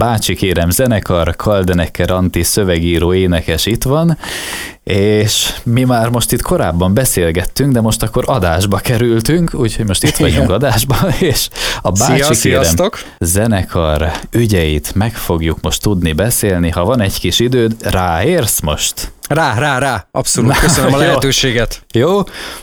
Bácsi Kérem zenekar, Kaldenecker Anti szövegíró énekes itt van, és mi már most itt korábban beszélgettünk, de most akkor adásba kerültünk, úgyhogy most itt vagyunk adásban, és a Bácsi Szia, zenekar ügyeit meg fogjuk most tudni beszélni. Ha van egy kis időd, ráérsz most? Rá, rá, rá, abszolút. Köszönöm a Jó. lehetőséget. Jó,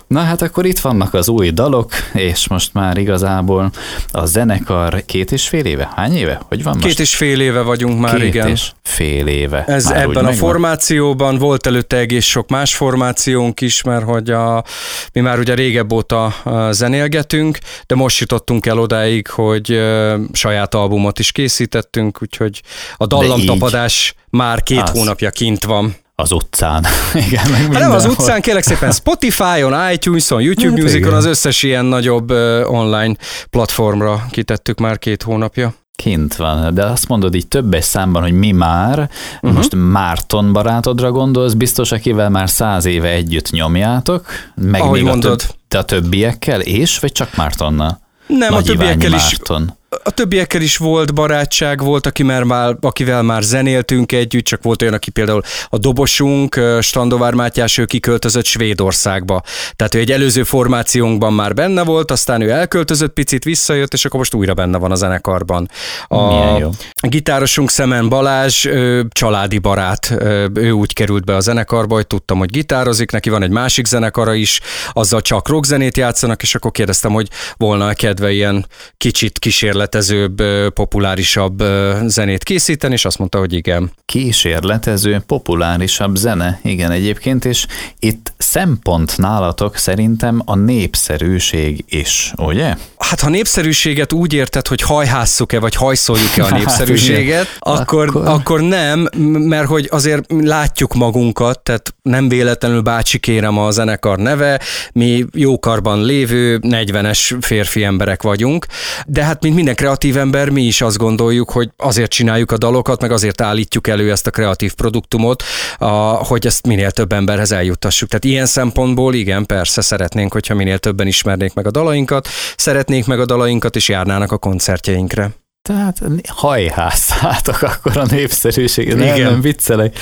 na hát akkor itt vannak az új dalok, és most már igazából a zenekar két és fél éve? Hány éve? Hogy van most? Két és fél éve vagyunk már, két igen. és fél éve. Ez már ebben a megvan? formációban volt előtte egész sok más formációnk is, mert hogy a, mi már ugye régebb óta zenélgetünk, de most jutottunk el odáig, hogy saját albumot is készítettünk, úgyhogy a dallamtapadás már két Az. hónapja kint van. Az utcán. igen, meg Hát nem az utcán, kérlek szépen Spotify-on, iTunes-on, YouTube Hát Musicon, az összes ilyen nagyobb online platformra kitettük már két hónapja. Kint van, de azt mondod így többes számban, hogy mi már, uh-huh. most Márton barátodra gondolsz, biztos, akivel már száz éve együtt nyomjátok, meg Ahogy még mondod. A, több, de a többiekkel, és vagy csak Mártonnal? Nem, Nagy a többiekkel Iványi is Márton. A többiekkel is volt barátság, volt, aki már, már, akivel már zenéltünk együtt, csak volt olyan, aki például a dobosunk, ö, Strandovár Mátyás, ő kiköltözött Svédországba. Tehát ő egy előző formációnkban már benne volt, aztán ő elköltözött, picit visszajött, és akkor most újra benne van a zenekarban. A Milyen jó. gitárosunk Szemen Balázs, ő családi barát, ő úgy került be a zenekarba, hogy tudtam, hogy gitározik, neki van egy másik zenekara is, azzal csak rockzenét játszanak, és akkor kérdeztem, hogy volna kedve ilyen kicsit kísérletezőbb, populárisabb zenét készíteni, és azt mondta, hogy igen. kísérletező, populárisabb zene, igen egyébként, és itt szempont nálatok szerintem a népszerűség is, ugye? Hát ha népszerűséget úgy érted, hogy hajhásszuk-e, vagy hajszoljuk-e a Hát népszerűséget, akkor, Akkor- akkor... akkor nem, mert hogy azért látjuk magunkat, tehát nem véletlenül bácsi kérem a zenekar neve, mi jókarban lévő 40-es férfi emberek vagyunk, de hát mint minden kreatív ember, mi is azt gondoljuk, hogy azért csináljuk a dalokat, meg azért állítjuk elő ezt a kreatív produktumot, a, hogy ezt minél több emberhez eljuttassuk. Tehát ilyen szempontból igen, persze szeretnénk, hogyha minél többen ismernék meg a dalainkat, szeretnék meg a dalainkat, és járnának a koncertjeinkre. Tehát hajhászátok akkor a népszerűség, nem, Igen. nem viccelek.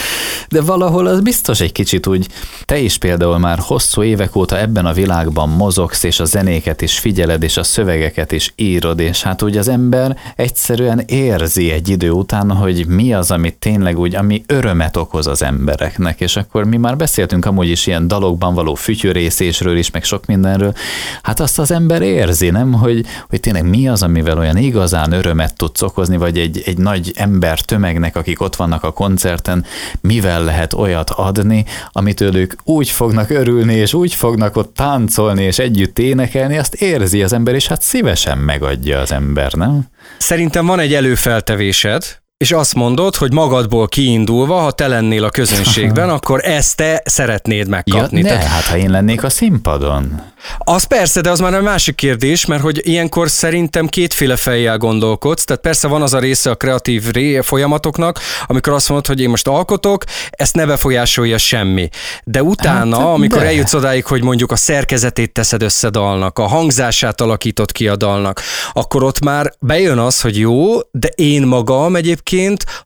De valahol az biztos egy kicsit úgy, te is például már hosszú évek óta ebben a világban mozogsz, és a zenéket is figyeled, és a szövegeket is írod, és hát úgy az ember egyszerűen érzi egy idő után, hogy mi az, ami tényleg úgy, ami örömet okoz az embereknek, és akkor mi már beszéltünk amúgy is ilyen dalokban való fütyörészésről is, meg sok mindenről, hát azt az ember érzi, nem, hogy, hogy tényleg mi az, amivel olyan igazán örömet tudsz okozni, vagy egy, egy nagy ember tömegnek, akik ott vannak a koncerten, mivel lehet olyat adni, amitől ők úgy fognak örülni, és úgy fognak ott táncolni, és együtt énekelni, azt érzi az ember, és hát szívesen megadja az ember, nem? Szerintem van egy előfeltevésed, és azt mondod, hogy magadból kiindulva, ha te lennél a közönségben, akkor ezt te szeretnéd megkapni. Ja, ne, Tehát hát ha én lennék a színpadon. Az persze, de az már egy másik kérdés, mert hogy ilyenkor szerintem kétféle fejjel gondolkodsz, tehát persze van az a része a kreatív ré- folyamatoknak, amikor azt mondod, hogy én most alkotok, ezt ne befolyásolja semmi. De utána, Hát, amikor de. eljutsz odáig, hogy mondjuk a szerkezetét teszed össze dalnak, a hangzását alakítod ki a dalnak, akkor ott már bejön az, hogy jó, de én magam egyébként,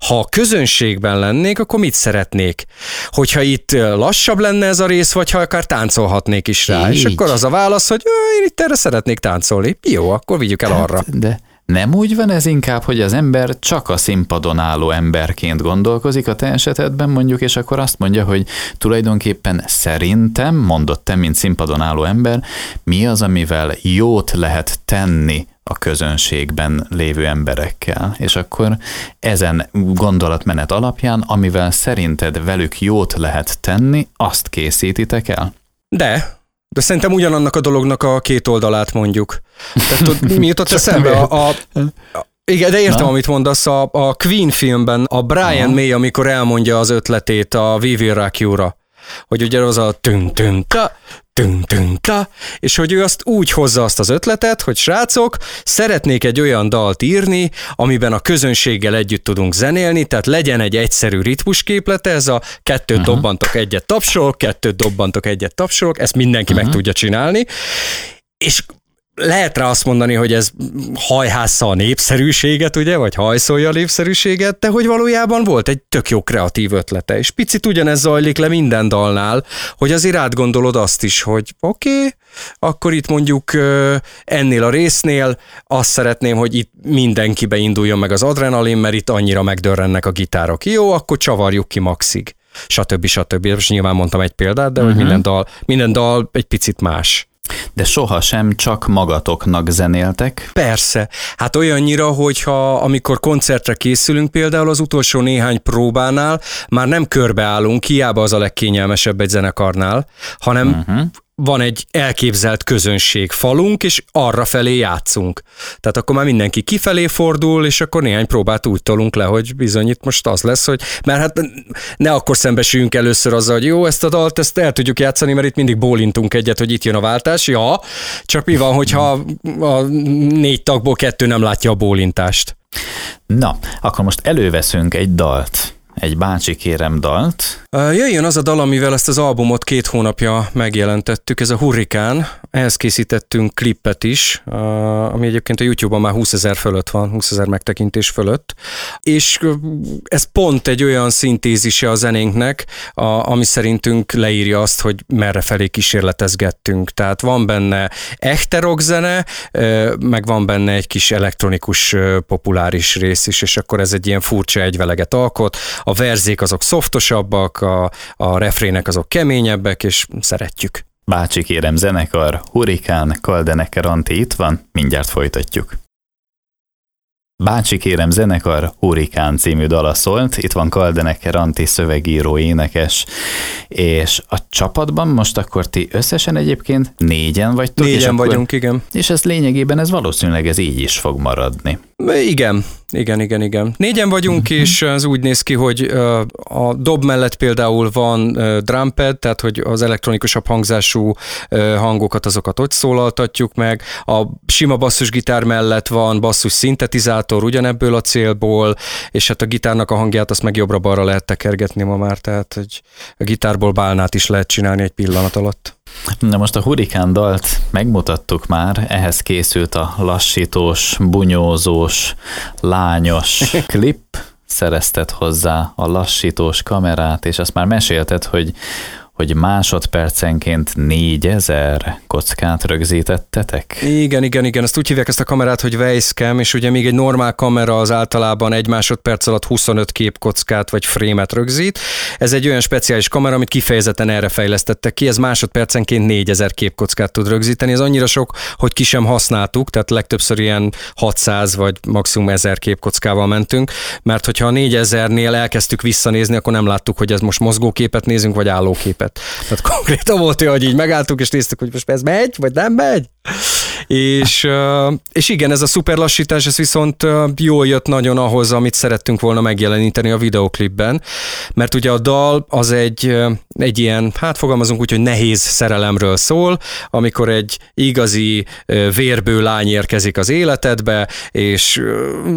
ha a közönségben lennék, akkor mit szeretnék? Hogyha itt lassabb lenne ez a rész, vagy ha akár táncolhatnék is rá. És Így. akkor az a válasz, hogy "Ö, én itt erre szeretnék táncolni. Jó, akkor vigyük el arra. Hát, de nem úgy van ez inkább, hogy az ember csak a színpadon álló emberként gondolkozik a te esetedben mondjuk, és akkor azt mondja, hogy tulajdonképpen szerintem, mondott te, mint színpadon álló ember, mi az, amivel jót lehet tenni a közönségben lévő emberekkel. És akkor ezen gondolatmenet alapján, amivel szerinted velük jót lehet tenni, azt készítitek el? De, de szerintem ugyanannak a dolognak a két oldalát mondjuk. Tehát tudod, mi jutott eszembe? nem A, a, igen, de értem, Na? amit mondasz. A, a Queen filmben a Brian Aha. May, amikor elmondja az ötletét a We Will Rock You-ra, hogy ugye az a tün tün ta, tün tün ta, és hogy ő azt úgy hozza azt az ötletet, hogy srácok, szeretnék egy olyan dalt írni, amiben a közönséggel együtt tudunk zenélni, tehát legyen egy egyszerű ritmusképlete, ez a kettőt uh-huh. dobbantok, egyet tapsolok, kettőt dobbantok, egyet tapsolok, ezt mindenki uh-huh. meg tudja csinálni, és lehet rá azt mondani, hogy ez hajhásza a népszerűséget, ugye, vagy hajszolja a népszerűséget, de hogy valójában volt egy tök jó kreatív ötlete, és picit ugyanez zajlik le minden dalnál, hogy azért átgondolod azt is, hogy oké, okay, akkor itt mondjuk ennél a résznél azt szeretném, hogy itt mindenkibe induljon meg az adrenalin, mert itt annyira megdörrennek a gitárok. Jó, akkor csavarjuk ki maxig stb. stb. Most nyilván mondtam egy példát, de uh-huh. hogy mhm. minden dal, minden dal egy picit más. De sohasem csak magatoknak zenéltek? Persze. Hát olyannyira, hogyha amikor koncertre készülünk, például az utolsó néhány próbánál már nem körbeállunk, hiába az a legkényelmesebb egy zenekarnál, hanem uh-huh van egy elképzelt közönség falunk, és arra felé játszunk. Tehát akkor már mindenki kifelé fordul, és akkor néhány próbát úgy tolunk le, hogy bizony itt most az lesz, hogy mert hát ne akkor szembesüljünk először azzal, hogy jó, ezt a dalt, ezt el tudjuk játszani, mert itt mindig bólintunk egyet, hogy itt jön a váltás. Ja, csak mi van, hogyha a négy tagból kettő nem látja a bólintást? Na, akkor most előveszünk egy dalt egy bácsi kérem dalt. Jöjjön az a dal, amivel ezt az albumot két hónapja megjelentettük, ez a Hurrikán. Ehhez készítettünk klippet is, ami egyébként a YouTube-on már 20 ezer fölött van, 20 ezer megtekintés fölött. És ez pont egy olyan szintézise a zenénknek, ami szerintünk leírja azt, hogy merre felé kísérletezgettünk. Tehát van benne echte rockzene, meg van benne egy kis elektronikus populáris rész is, és akkor ez egy ilyen furcsa egyveleget alkot a verzék azok szoftosabbak, a, a refrének azok keményebbek, és szeretjük. Bácsi kérem zenekar, Hurikán, Kaldeneker Anti itt van, mindjárt folytatjuk. Bácsi kérem zenekar Hurikán című dala szólt, itt van Kaldeneker Anti szövegíró énekes, és a csapatban most akkor ti összesen egyébként négyen vagytok? Négyen és akkor, vagyunk, igen. És ez lényegében ez valószínűleg ez így is fog maradni. Igen, igen, igen, igen. Négyen vagyunk, mm-hmm. és az úgy néz ki, hogy a dob mellett például van drumpad, tehát hogy az elektronikusabb hangzású hangokat, azokat ott szólaltatjuk meg. A sima basszusgitár mellett van basszus szintetizátor ugyanebből a célból, és hát a gitárnak a hangját azt meg jobbra-balra lehet tekergetni ma már, tehát hogy a gitárból bálnát is lehet csinálni egy pillanat alatt. Na most a hurikán dalt megmutattuk már, ehhez készült a lassítós, bunyózós, lányos klip, szerezted hozzá a lassítós kamerát, és azt már mesélted, hogy hogy másodpercenként négyezer kockát rögzítettetek? Igen, igen, igen. Azt úgy hívják ezt a kamerát, hogy Weisscam, és ugye még egy normál kamera az általában egy másodperc alatt 25 képkockát vagy frémet rögzít. Ez egy olyan speciális kamera, amit kifejezetten erre fejlesztettek ki. Ez másodpercenként 4000 képkockát tud rögzíteni. Ez annyira sok, hogy ki sem használtuk, tehát legtöbbször ilyen 600 vagy maximum 1000 képkockával mentünk, mert hogyha a 4000-nél elkezdtük visszanézni, akkor nem láttuk, hogy ez most mozgóképet nézünk, vagy állóképet. Tehát konkrétan volt olyan, hogy így megálltuk, és néztük, hogy most ez megy, vagy nem megy. És, és igen, ez a szuperlassítás, ez viszont jól jött nagyon ahhoz, amit szerettünk volna megjeleníteni a videoklipben, mert ugye a dal az egy, egy ilyen, hát fogalmazunk úgy, hogy nehéz szerelemről szól, amikor egy igazi vérbő lány érkezik az életedbe, és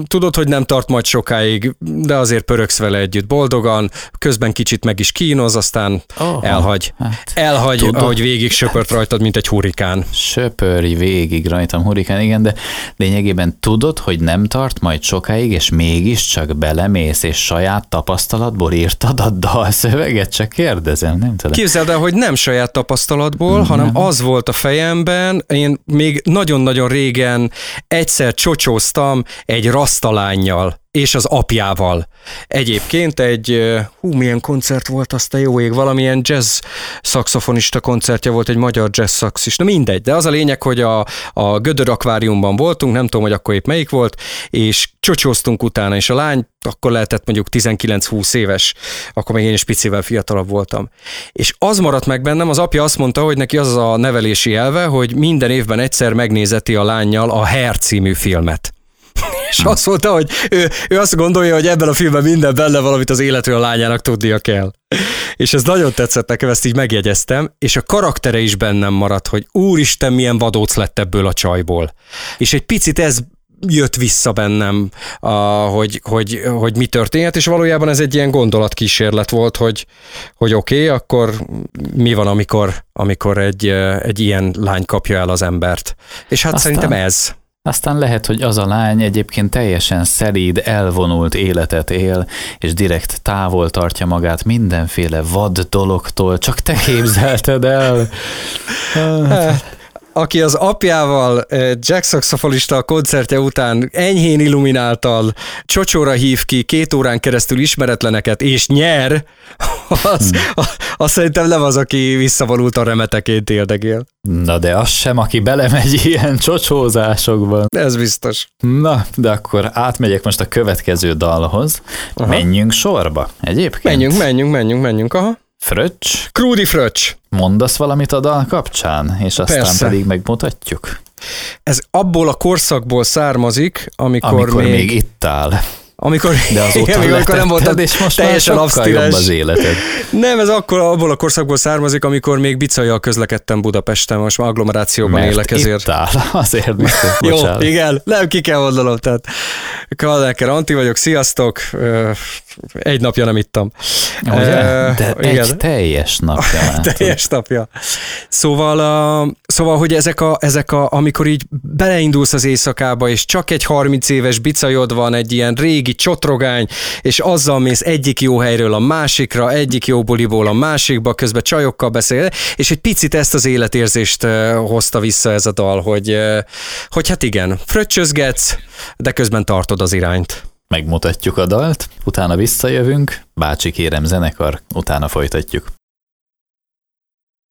tudod, hogy nem tart majd sokáig, de azért pöröksz vele együtt boldogan, közben kicsit meg is kínoz, aztán oh, elhagy. Hát, elhagy, tudod. ahogy végig söpört rajtad, mint egy hurikán. Söpörj végig rajtam hurikán, igen, de lényegében tudod, hogy nem tart majd sokáig, és mégiscsak belemész, és saját tapasztalatból írtad a dalszöveget, csak kérdezem, nem tudom. Képzeld el, hogy nem saját tapasztalatból, mm, hanem az volt a fejemben, én még nagyon-nagyon régen egyszer csocsóztam egy rasztalányjal, és az apjával. Egyébként egy, hú, milyen koncert volt azt a jó ég, valamilyen jazz szakszofonista koncertje volt, egy magyar jazz szaxis, na mindegy, de az a lényeg, hogy a, a Gödör akváriumban voltunk, nem tudom, hogy akkor épp melyik volt, és csocsóztunk utána, és a lány akkor lehetett mondjuk 19-20 éves, akkor még én is picivel fiatalabb voltam. És az maradt meg bennem, az apja azt mondta, hogy neki az a nevelési elve, hogy minden évben egyszer megnézeti a lányjal a Hair című filmet és azt mondta, hogy ő, ő azt gondolja, hogy ebben a filmben minden benne valamit az életről a lányának tudnia kell. És ez nagyon tetszett nekem, ezt így megjegyeztem, és a karaktere is bennem maradt, hogy úristen, milyen vadóc lett ebből a csajból. És egy picit ez jött vissza bennem, a, hogy, hogy, hogy mi történhet, és valójában ez egy ilyen gondolatkísérlet volt, hogy, hogy oké, okay, akkor mi van, amikor, amikor egy, egy ilyen lány kapja el az embert. És hát Aztán... szerintem ez. Aztán lehet, hogy az a lány egyébként teljesen szelíd, elvonult életet él, és direkt távol tartja magát mindenféle vad dologtól, csak te képzelted el. Hát, aki az apjával Jack Saxofonista a koncertje után enyhén illumináltal csocsóra hív ki két órán keresztül ismeretleneket, és nyer, az, hmm. az szerintem nem az, aki visszavonult a remeteként érdegél. Na de az sem, aki belemegy ilyen csocsózásokban. Ez biztos. Na, de akkor átmegyek most a következő dalhoz. Aha. Menjünk sorba egyébként. Menjünk, menjünk, menjünk, menjünk, aha. Fröccs. Krúdi fröccs. Mondasz valamit a dal kapcsán, és aztán Persze. pedig megmutatjuk? Ez abból a korszakból származik, amikor, amikor még... még itt áll. Amikor, De azóta igen, amikor nem voltad, és most teljesen jobb az életed. Nem, ez akkor abból a korszakból származik, amikor még bicajjal közlekedtem Budapesten, most már agglomerációban Mert élek ezért. Itt áll, azért biztos, Jó, igen, nem ki kell mondanom, tehát Kaldeker Anti vagyok, sziasztok, egy napja nem ittam. Ugye? De uh, egy teljes napja. teljes napja. Szóval, uh, szóval, hogy ezek a, ezek a, amikor így beleindulsz az éjszakába, és csak egy 30 éves bicajod van, egy ilyen régi csotrogány, és azzal mész egyik jó helyről a másikra, egyik jó buliból a másikba, közben csajokkal beszél, és egy picit ezt az életérzést hozta vissza ez a dal, hogy, hogy hát igen, fröccsözgetsz, de közben tartod az irányt megmutatjuk a dalt, utána visszajövünk, bácsi kérem zenekar, utána folytatjuk.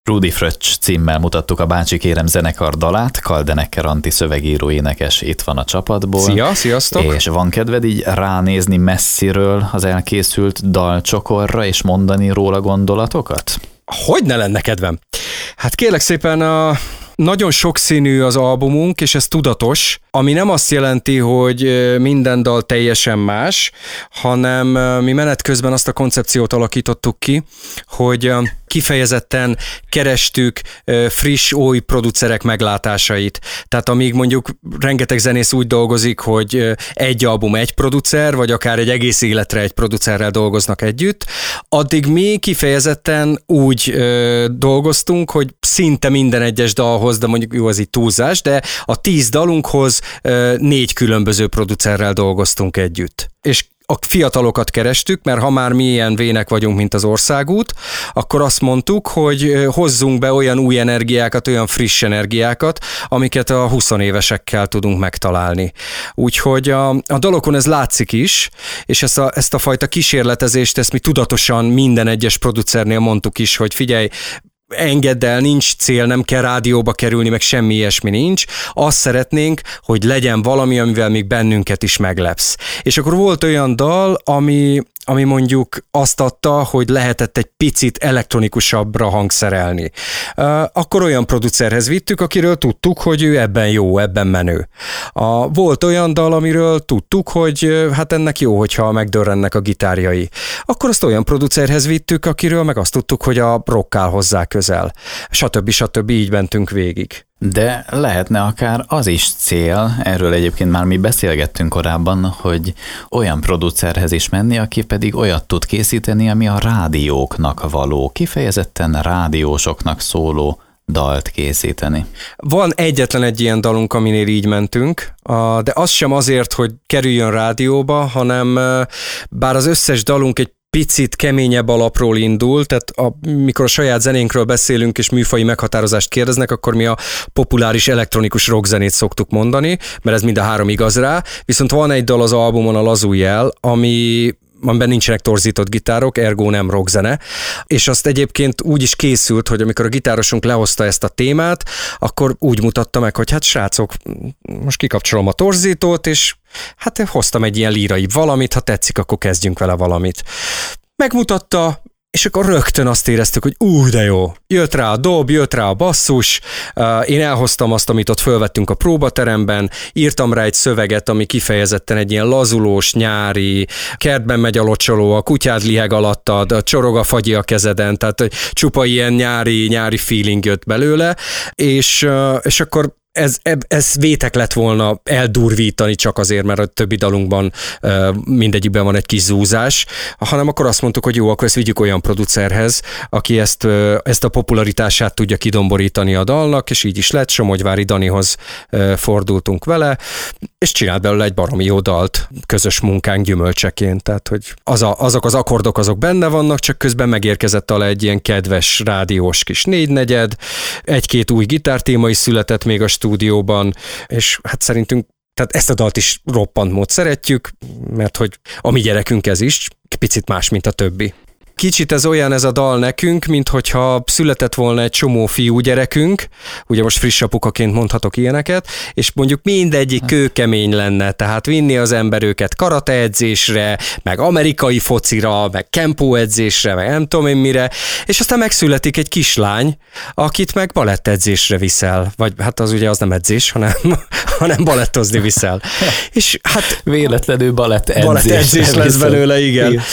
Rudy Fröccs címmel mutattuk a Bácsi Kérem zenekar dalát, Kaldenekker Anti szövegíró énekes itt van a csapatból. Szia, sziasztok! És van kedved így ránézni messziről az elkészült dalcsokorra és mondani róla gondolatokat? Hogy ne lenne kedvem? Hát kérlek szépen, a nagyon sokszínű az albumunk, és ez tudatos, ami nem azt jelenti, hogy minden dal teljesen más, hanem mi menet közben azt a koncepciót alakítottuk ki, hogy kifejezetten kerestük friss, új producerek meglátásait. Tehát amíg mondjuk rengeteg zenész úgy dolgozik, hogy egy album egy producer, vagy akár egy egész életre egy producerrel dolgoznak együtt, addig mi kifejezetten úgy dolgoztunk, hogy szinte minden egyes dalhoz, de mondjuk jó, az itt túlzás, de a tíz dalunkhoz négy különböző producerrel dolgoztunk együtt. És a fiatalokat kerestük, mert ha már mi ilyen vének vagyunk, mint az országút, akkor azt mondtuk, hogy hozzunk be olyan új energiákat, olyan friss energiákat, amiket a 20 évesekkel tudunk megtalálni. Úgyhogy a, a dolokon ez látszik is, és ezt a, ezt a fajta kísérletezést, ezt mi tudatosan minden egyes producernél mondtuk is, hogy figyelj, engedd el, nincs cél, nem kell rádióba kerülni, meg semmi ilyesmi nincs. Azt szeretnénk, hogy legyen valami, amivel még bennünket is meglepsz. És akkor volt olyan dal, ami, ami mondjuk azt adta, hogy lehetett egy picit elektronikusabbra hangszerelni. Akkor olyan producerhez vittük, akiről tudtuk, hogy ő ebben jó, ebben menő. A, volt olyan dal, amiről tudtuk, hogy hát ennek jó, hogyha megdörrennek a gitárjai. Akkor azt olyan producerhez vittük, akiről meg azt tudtuk, hogy a rock áll hozzá közel. Stb. stb. így mentünk végig. De lehetne akár az is cél, erről egyébként már mi beszélgettünk korábban, hogy olyan producerhez is menni, aki pedig olyat tud készíteni, ami a rádióknak való, kifejezetten rádiósoknak szóló dalt készíteni. Van egyetlen egy ilyen dalunk, aminél így mentünk, de az sem azért, hogy kerüljön rádióba, hanem bár az összes dalunk egy picit keményebb alapról indul, tehát a, mikor a saját zenénkről beszélünk és műfai meghatározást kérdeznek, akkor mi a populáris elektronikus rockzenét szoktuk mondani, mert ez mind a három igaz rá, viszont van egy dal az albumon, a Lazú Jel, ami amiben nincsenek torzított gitárok, ergo nem rockzene, és azt egyébként úgy is készült, hogy amikor a gitárosunk lehozta ezt a témát, akkor úgy mutatta meg, hogy hát srácok, most kikapcsolom a torzítót, és hát hoztam egy ilyen lírai valamit, ha tetszik, akkor kezdjünk vele valamit. Megmutatta, és akkor rögtön azt éreztük, hogy ú, de jó, jött rá a dob, jött rá a basszus, én elhoztam azt, amit ott fölvettünk a próbateremben, írtam rá egy szöveget, ami kifejezetten egy ilyen lazulós, nyári, kertben megy a locsoló, a kutyád liheg alattad, a csorog a fagyi a kezeden, tehát csupa ilyen nyári, nyári feeling jött belőle, és, és akkor ez, ez vétek lett volna eldurvítani csak azért, mert a többi dalunkban mindegyikben van egy kis zúzás, hanem akkor azt mondtuk, hogy jó, akkor ezt vigyük olyan producerhez, aki ezt, ezt a popularitását tudja kidomborítani a dalnak, és így is lett, Somogyvári Danihoz fordultunk vele, és csinált belőle egy baromi jó dalt közös munkánk gyümölcseként, tehát hogy az a, azok az akkordok azok benne vannak, csak közben megérkezett alá egy ilyen kedves rádiós kis négynegyed, egy-két új gitártéma is született még a stúdióban, és hát szerintünk tehát ezt a dalt is roppant mód szeretjük, mert hogy a mi gyerekünk ez is, picit más, mint a többi. Kicsit ez olyan ez a dal nekünk, mint hogyha született volna egy csomó fiú gyerekünk, ugye most friss apukaként mondhatok ilyeneket, és mondjuk mindegyik kőkemény lenne, tehát vinni az ember őket karateedzésre, meg amerikai focira, meg kempóedzésre, meg nem tudom én mire, és aztán megszületik egy kislány, akit meg balettedzésre viszel, vagy hát az ugye az nem edzés, hanem, hanem balettozni viszel. És hát véletlenül balettedzés, balettedzés lesz belőle, igen. igen.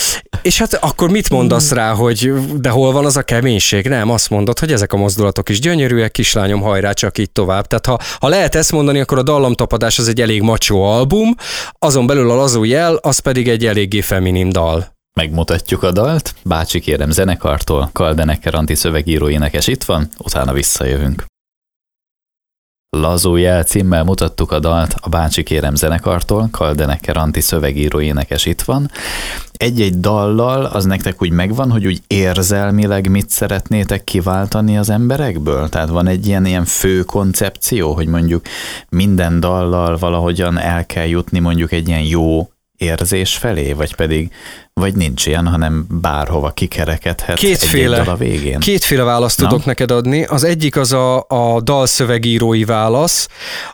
És hát akkor mit mondasz mondasz rá, hogy de hol van az a keménység? Nem, azt mondod, hogy ezek a mozdulatok is gyönyörűek, kislányom, hajrá, csak így tovább. Tehát ha, ha lehet ezt mondani, akkor a dallamtapadás az egy elég macsó album, azon belül a lazú jel, az pedig egy eléggé feminim dal. Megmutatjuk a dalt, bácsi kérem zenekartól, Kaldeneker Anti szövegíró énekes itt van, utána visszajövünk. Lazó jel címmel mutattuk a dalt a Bácsi Kérem zenekartól, Kaldeneker Anti szövegíró énekes itt van. Egy-egy dallal az nektek úgy megvan, hogy úgy érzelmileg mit szeretnétek kiváltani az emberekből? Tehát van egy ilyen, ilyen fő koncepció, hogy mondjuk minden dallal valahogyan el kell jutni mondjuk egy ilyen jó érzés felé, vagy pedig vagy nincs ilyen, hanem bárhova kikerekedhet kétféle, egy, a végén. Kétféle választ Na? tudok neked adni. Az egyik az a, a dalszövegírói válasz,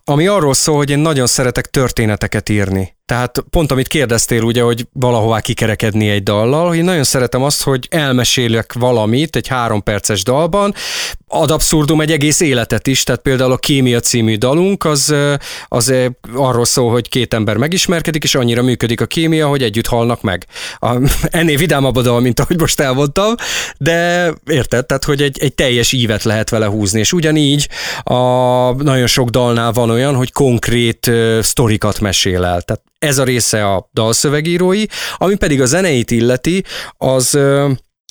ami arról szól, hogy én nagyon szeretek történeteket írni. Tehát pont amit kérdeztél ugye, hogy valahová kikerekedni egy dallal, én nagyon szeretem azt, hogy elmesélek valamit egy három perces dalban, ad abszurdum egy egész életet is, tehát például a Kémia című dalunk az, az arról szól, hogy két ember megismerkedik, és annyira működik a kémia, hogy együtt halnak meg. A, ennél vidámabb a dal, mint ahogy most elmondtam, de érted, tehát hogy egy, egy teljes ívet lehet vele húzni, és ugyanígy a, nagyon sok dalnál van olyan, hogy konkrét uh, sztorikat mesél el. Tehát ez a része a dalszövegírói, ami pedig a zeneit illeti, az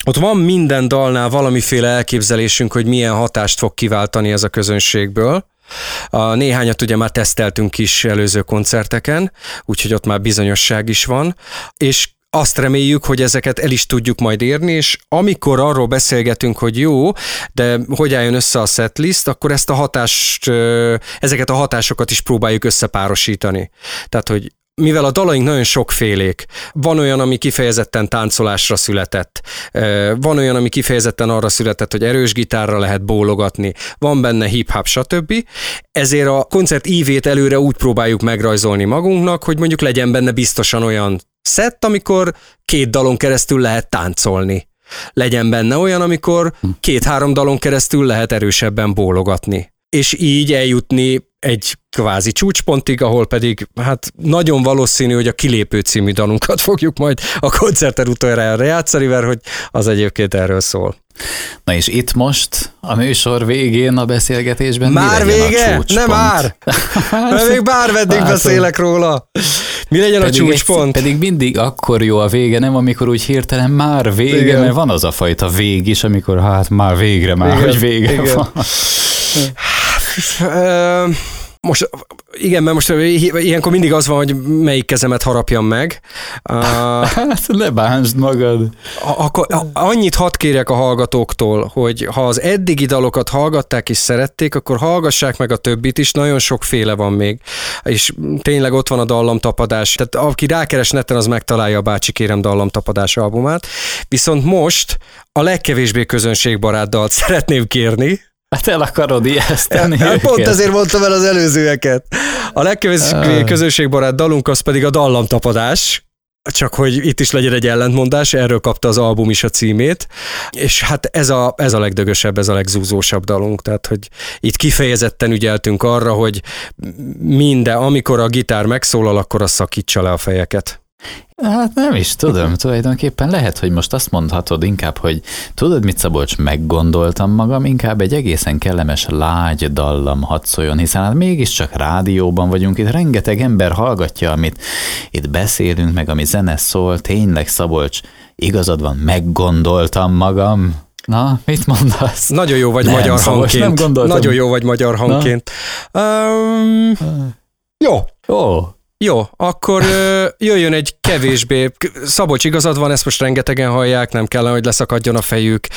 ott van minden dalnál valamiféle elképzelésünk, hogy milyen hatást fog kiváltani ez a közönségből. A néhányat ugye már teszteltünk is előző koncerteken, úgyhogy ott már bizonyosság is van, és azt reméljük, hogy ezeket el is tudjuk majd érni, és amikor arról beszélgetünk, hogy jó, de hogy álljon össze a setlist, akkor ezt a hatást, ezeket a hatásokat is próbáljuk összepárosítani. Tehát, hogy mivel a dalaink nagyon sokfélék, van olyan, ami kifejezetten táncolásra született, van olyan, ami kifejezetten arra született, hogy erős gitárra lehet bólogatni, van benne hip-hop, stb. Ezért a koncert ívét előre úgy próbáljuk megrajzolni magunknak, hogy mondjuk legyen benne biztosan olyan szett, amikor két dalon keresztül lehet táncolni. Legyen benne olyan, amikor két-három dalon keresztül lehet erősebben bólogatni. És így eljutni egy kvázi csúcspontig, ahol pedig hát nagyon valószínű, hogy a kilépő című dalunkat fogjuk majd a koncerter utoljára játszani, mert hogy az egyébként erről szól. Na és itt most a műsor végén a beszélgetésben Már vége? Nem már! Mert még bár meddig hát, beszélek róla. Mi legyen pedig a csúcspont? Egy, pedig mindig akkor jó a vége, nem amikor úgy hirtelen már vége, Igen. mert van az a fajta vég is, amikor hát már végre, már Igen. hogy vége Igen. van. Most igen, mert most ilyenkor mindig az van, hogy melyik kezemet harapjam meg. Hát ne bánsd magad. Akkor annyit hadd kérek a hallgatóktól, hogy ha az eddigi dalokat hallgatták és szerették, akkor hallgassák meg a többit is, nagyon sokféle van még. És tényleg ott van a dallamtapadás. Tehát aki rákeres neten, az megtalálja a Bácsi Kérem dallamtapadás albumát. Viszont most a legkevésbé közönségbarát dalt szeretném kérni, Hát el akarod ijeszteni hát Pont ezért mondtam el az előzőeket. A legkevésbé ah. közönségbarát dalunk az pedig a dallamtapadás, csak hogy itt is legyen egy ellentmondás, erről kapta az album is a címét, és hát ez a, ez a legdögösebb, ez a legzúzósabb dalunk, tehát hogy itt kifejezetten ügyeltünk arra, hogy minden, amikor a gitár megszólal, akkor az szakítsa le a fejeket. Hát nem is tudom, tulajdonképpen lehet, hogy most azt mondhatod inkább, hogy tudod mit Szabolcs, meggondoltam magam, inkább egy egészen kellemes lágy dallam hadd szóljon, hiszen hát mégiscsak rádióban vagyunk, itt rengeteg ember hallgatja, amit itt beszélünk, meg ami zene szól, tényleg Szabolcs, igazad van, meggondoltam magam. Na, mit mondasz? Nagyon jó vagy Nem, magyar Szabolcs, nem hangként. gondoltam. Nagyon jó vagy magyar hangként. Um, jó, Ó, jó, akkor ö, jöjjön egy kevésbé, Szabolcs igazad van, ezt most rengetegen hallják, nem kellene, hogy leszakadjon a fejük.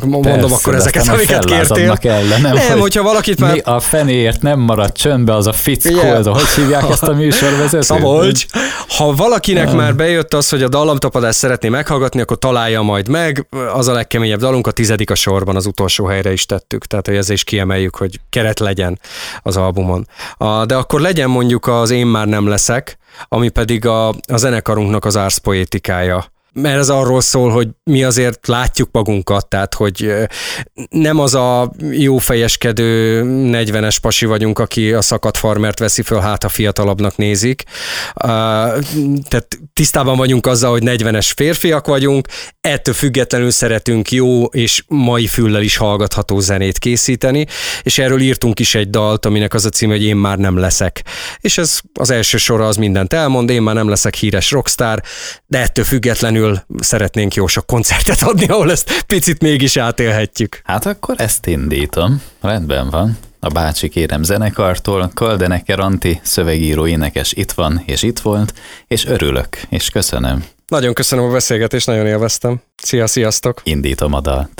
Mondom persze, akkor ezeket, amiket kértél. fellázadnak Ellenem, Nem, hogy hogyha valakit már... Mi a fenéért nem maradt csöndbe az a fickó, Igen. ez a, hogy hívják ezt a műsorvezetőt? Szabolcs! Ha valakinek már bejött az, hogy a dallamtapadást szeretné meghallgatni, akkor találja majd meg. Az a legkeményebb dalunk, a tizedik a sorban, az utolsó helyre is tettük. Tehát, hogy ezzel is kiemeljük, hogy keret legyen az albumon. A, de akkor legyen mondjuk az Én már nem leszek, ami pedig a, a zenekarunknak az árszpoétikája. Mert ez arról szól, hogy mi azért látjuk magunkat, tehát hogy nem az a jófejeskedő 40-es pasi vagyunk, aki a szakadt farmert veszi föl, hát a fiatalabbnak nézik. Tehát tisztában vagyunk azzal, hogy 40-es férfiak vagyunk, ettől függetlenül szeretünk jó és mai füllel is hallgatható zenét készíteni, és erről írtunk is egy dalt, aminek az a címe, hogy Én már nem leszek. És ez az első sora az mindent elmond, én már nem leszek híres rockstar, de ettől függetlenül szeretnénk jó sok koncertet adni, ahol ezt picit mégis átélhetjük. Hát akkor ezt indítom. Rendben van. A bácsi kérem zenekartól, Kaldeneker Anti, szövegíró énekes itt van és itt volt, és örülök, és köszönöm. Nagyon köszönöm a beszélgetést, nagyon élveztem. Szia, sziasztok! Indítom a dalt.